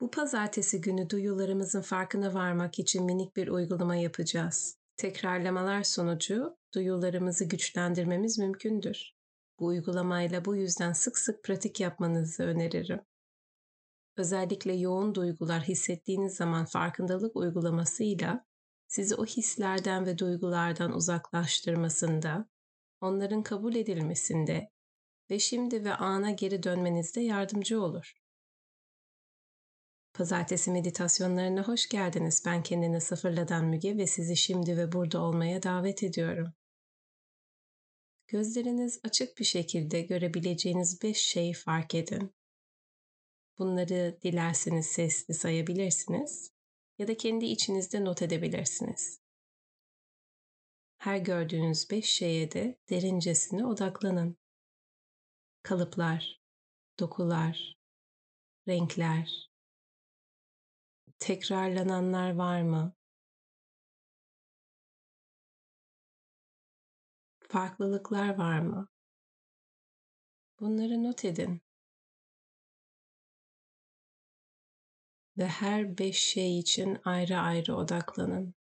Bu pazartesi günü duyularımızın farkına varmak için minik bir uygulama yapacağız. Tekrarlamalar sonucu duyularımızı güçlendirmemiz mümkündür. Bu uygulamayla bu yüzden sık sık pratik yapmanızı öneririm. Özellikle yoğun duygular hissettiğiniz zaman farkındalık uygulamasıyla sizi o hislerden ve duygulardan uzaklaştırmasında, onların kabul edilmesinde ve şimdi ve ana geri dönmenizde yardımcı olur. Pazartesi meditasyonlarına hoş geldiniz. Ben kendini sıfırladan Müge ve sizi şimdi ve burada olmaya davet ediyorum. Gözleriniz açık bir şekilde görebileceğiniz beş şeyi fark edin. Bunları dilerseniz sesli sayabilirsiniz ya da kendi içinizde not edebilirsiniz. Her gördüğünüz beş şeye de derincesine odaklanın. Kalıplar, dokular, renkler, tekrarlananlar var mı? Farklılıklar var mı? Bunları not edin. Ve her beş şey için ayrı ayrı odaklanın.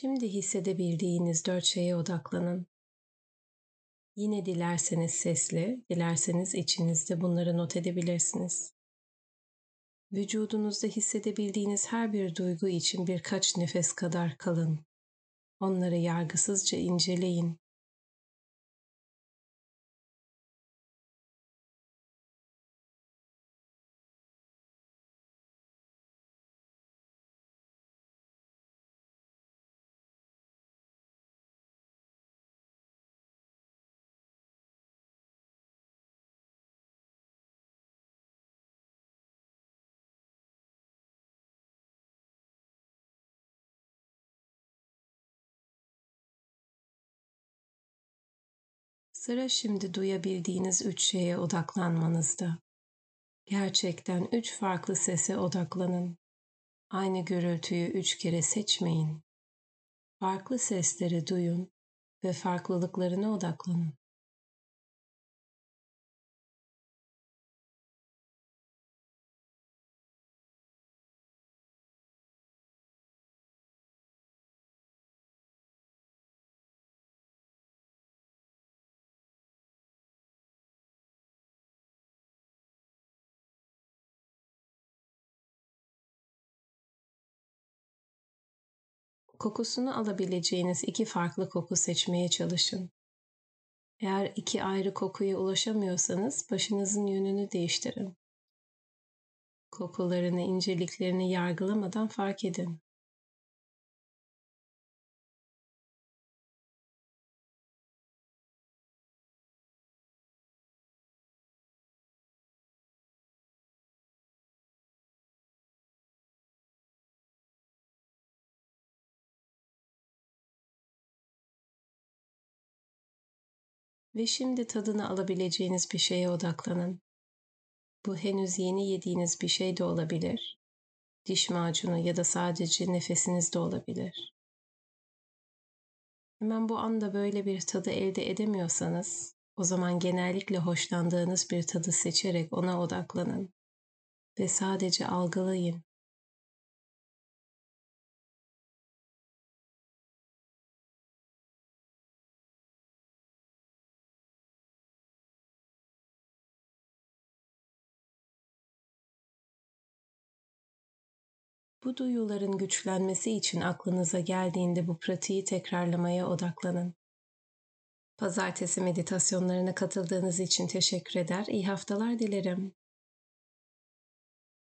Şimdi hissedebildiğiniz dört şeye odaklanın. Yine dilerseniz sesli, dilerseniz içinizde bunları not edebilirsiniz. Vücudunuzda hissedebildiğiniz her bir duygu için birkaç nefes kadar kalın. Onları yargısızca inceleyin. Sıra şimdi duyabildiğiniz üç şeye odaklanmanızda. Gerçekten üç farklı sese odaklanın. Aynı gürültüyü üç kere seçmeyin. Farklı sesleri duyun ve farklılıklarına odaklanın. Kokusunu alabileceğiniz iki farklı koku seçmeye çalışın. Eğer iki ayrı kokuya ulaşamıyorsanız başınızın yönünü değiştirin. Kokularını, inceliklerini yargılamadan fark edin. Ve şimdi tadını alabileceğiniz bir şeye odaklanın. Bu henüz yeni yediğiniz bir şey de olabilir. Diş macunu ya da sadece nefesiniz de olabilir. Hemen bu anda böyle bir tadı elde edemiyorsanız, o zaman genellikle hoşlandığınız bir tadı seçerek ona odaklanın ve sadece algılayın. Bu duyuların güçlenmesi için aklınıza geldiğinde bu pratiği tekrarlamaya odaklanın. Pazartesi meditasyonlarına katıldığınız için teşekkür eder, iyi haftalar dilerim.